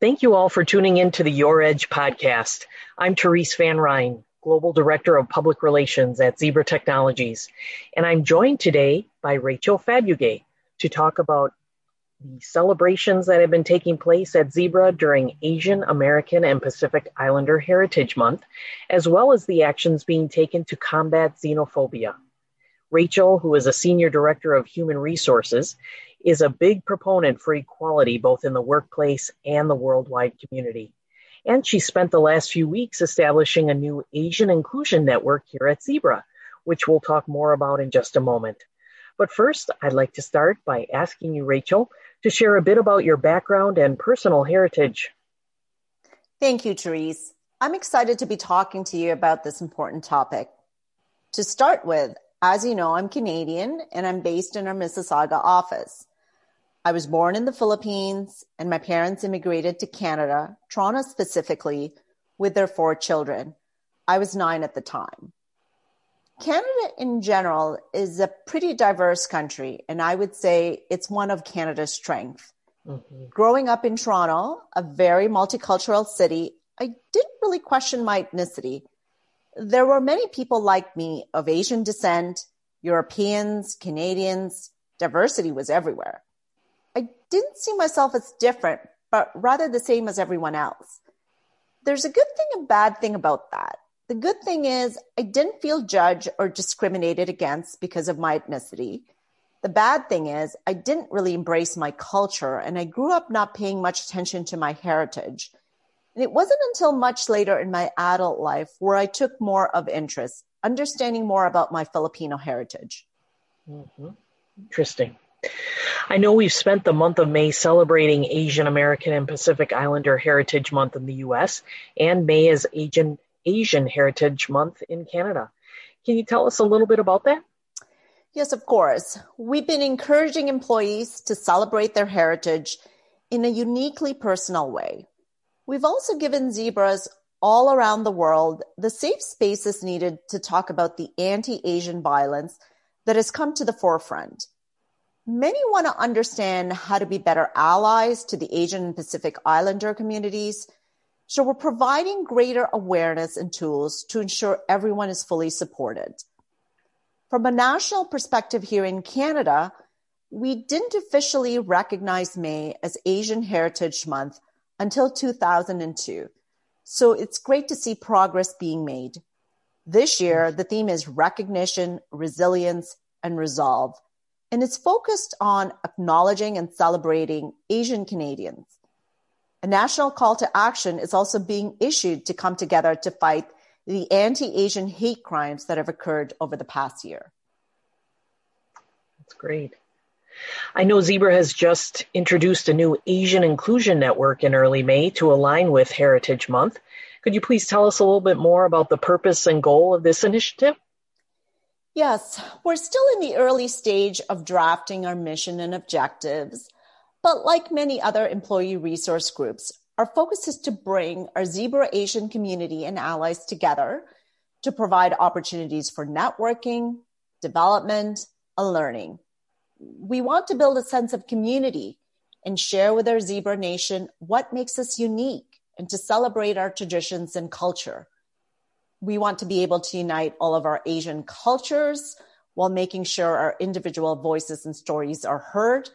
Thank you all for tuning in to the Your Edge podcast. I'm Therese Van Ryne, Global Director of Public Relations at Zebra Technologies, and I'm joined today by Rachel Fabugay to talk about the celebrations that have been taking place at Zebra during Asian American and Pacific Islander Heritage Month, as well as the actions being taken to combat xenophobia. Rachel, who is a Senior Director of Human Resources, is a big proponent for equality both in the workplace and the worldwide community. And she spent the last few weeks establishing a new Asian inclusion network here at Zebra, which we'll talk more about in just a moment. But first, I'd like to start by asking you, Rachel, to share a bit about your background and personal heritage. Thank you, Therese. I'm excited to be talking to you about this important topic. To start with, as you know, I'm Canadian and I'm based in our Mississauga office. I was born in the Philippines and my parents immigrated to Canada, Toronto specifically, with their four children. I was nine at the time. Canada in general is a pretty diverse country, and I would say it's one of Canada's strengths. Mm-hmm. Growing up in Toronto, a very multicultural city, I didn't really question my ethnicity. There were many people like me of Asian descent, Europeans, Canadians, diversity was everywhere. I didn't see myself as different, but rather the same as everyone else. There's a good thing and bad thing about that. The good thing is I didn't feel judged or discriminated against because of my ethnicity. The bad thing is I didn't really embrace my culture and I grew up not paying much attention to my heritage. And it wasn't until much later in my adult life where I took more of interest, understanding more about my Filipino heritage. Mm-hmm. Interesting. I know we've spent the month of May celebrating Asian American and Pacific Islander Heritage Month in the US, and May is Asian, Asian Heritage Month in Canada. Can you tell us a little bit about that? Yes, of course. We've been encouraging employees to celebrate their heritage in a uniquely personal way. We've also given zebras all around the world the safe spaces needed to talk about the anti Asian violence that has come to the forefront Many want to understand how to be better allies to the Asian and Pacific Islander communities. So we're providing greater awareness and tools to ensure everyone is fully supported. From a national perspective here in Canada, we didn't officially recognize May as Asian Heritage Month until 2002. So it's great to see progress being made. This year, the theme is recognition, resilience, and resolve and it's focused on acknowledging and celebrating Asian Canadians. A national call to action is also being issued to come together to fight the anti-Asian hate crimes that have occurred over the past year. That's great. I know Zebra has just introduced a new Asian Inclusion Network in early May to align with Heritage Month. Could you please tell us a little bit more about the purpose and goal of this initiative? Yes, we're still in the early stage of drafting our mission and objectives. But like many other employee resource groups, our focus is to bring our Zebra Asian community and allies together to provide opportunities for networking, development, and learning. We want to build a sense of community and share with our Zebra Nation what makes us unique and to celebrate our traditions and culture we want to be able to unite all of our Asian cultures while making sure our individual voices and stories are heard.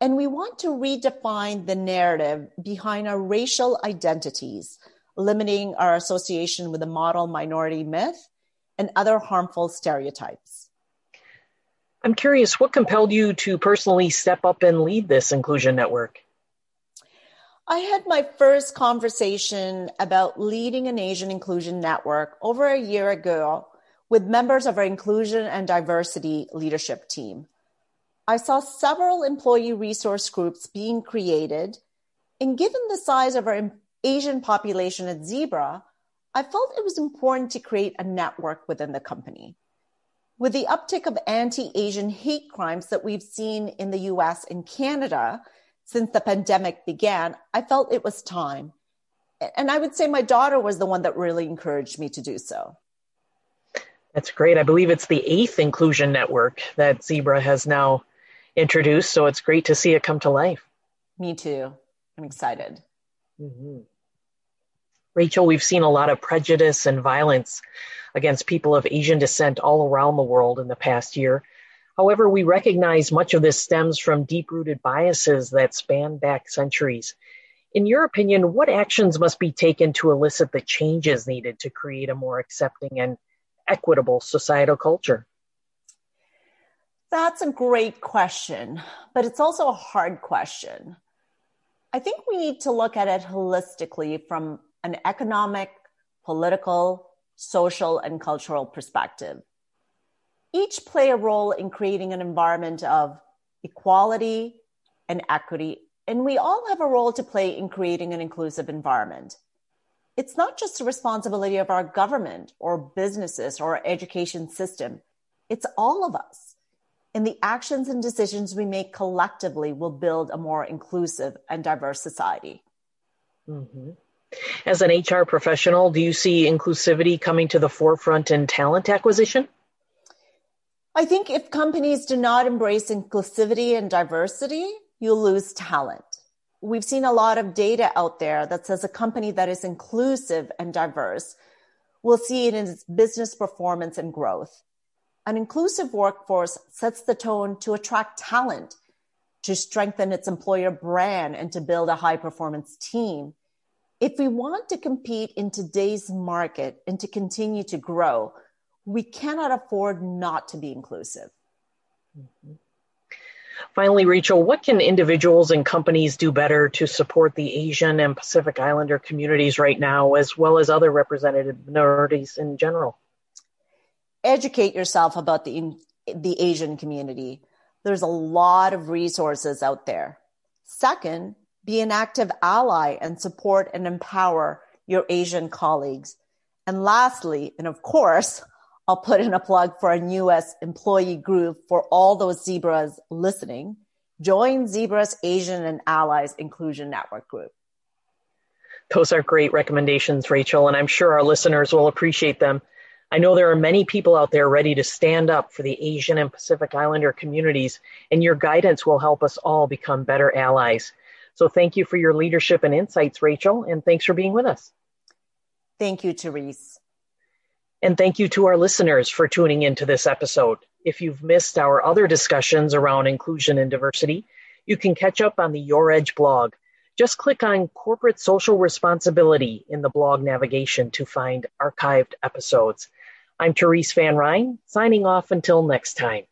And we want to redefine the narrative behind our racial identities, limiting our association with the model minority myth and other harmful stereotypes. I'm curious, what compelled you to personally step up and lead this inclusion network? I had my first conversation about leading an Asian inclusion network over a year ago with members of our inclusion and diversity leadership team. I saw several employee resource groups being created, and given the size of our Asian population at Zebra, I felt it was important to create a network within the company. With the uptick of anti Asian hate crimes that we've seen in the US and Canada, since the pandemic began, I felt it was time. And I would say my daughter was the one that really encouraged me to do so. That's great. I believe it's the eighth inclusion network that Zebra has now introduced. So it's great to see it come to life. Me too. I'm excited. Mm-hmm. Rachel, we've seen a lot of prejudice and violence against people of Asian descent all around the world in the past year. However, we recognize much of this stems from deep rooted biases that span back centuries. In your opinion, what actions must be taken to elicit the changes needed to create a more accepting and equitable societal culture? That's a great question, but it's also a hard question. I think we need to look at it holistically from an economic, political, social, and cultural perspective. Each play a role in creating an environment of equality and equity, and we all have a role to play in creating an inclusive environment. It's not just the responsibility of our government or businesses or education system. It's all of us and the actions and decisions we make collectively will build a more inclusive and diverse society. Mm-hmm. As an HR professional, do you see inclusivity coming to the forefront in talent acquisition? I think if companies do not embrace inclusivity and diversity, you'll lose talent. We've seen a lot of data out there that says a company that is inclusive and diverse will see it in its business performance and growth. An inclusive workforce sets the tone to attract talent, to strengthen its employer brand, and to build a high performance team. If we want to compete in today's market and to continue to grow, we cannot afford not to be inclusive. Mm-hmm. Finally, Rachel, what can individuals and companies do better to support the Asian and Pacific Islander communities right now, as well as other represented minorities in general? educate yourself about the the Asian community. There's a lot of resources out there. Second, be an active ally and support and empower your Asian colleagues. And lastly, and of course, I'll put in a plug for a US employee group for all those zebras listening. Join Zebras Asian and Allies Inclusion Network Group. Those are great recommendations, Rachel, and I'm sure our listeners will appreciate them. I know there are many people out there ready to stand up for the Asian and Pacific Islander communities, and your guidance will help us all become better allies. So thank you for your leadership and insights, Rachel, and thanks for being with us. Thank you, Therese. And thank you to our listeners for tuning into this episode. If you've missed our other discussions around inclusion and diversity, you can catch up on the Your Edge blog. Just click on Corporate Social Responsibility in the blog navigation to find archived episodes. I'm Therese Van Ryne, signing off until next time.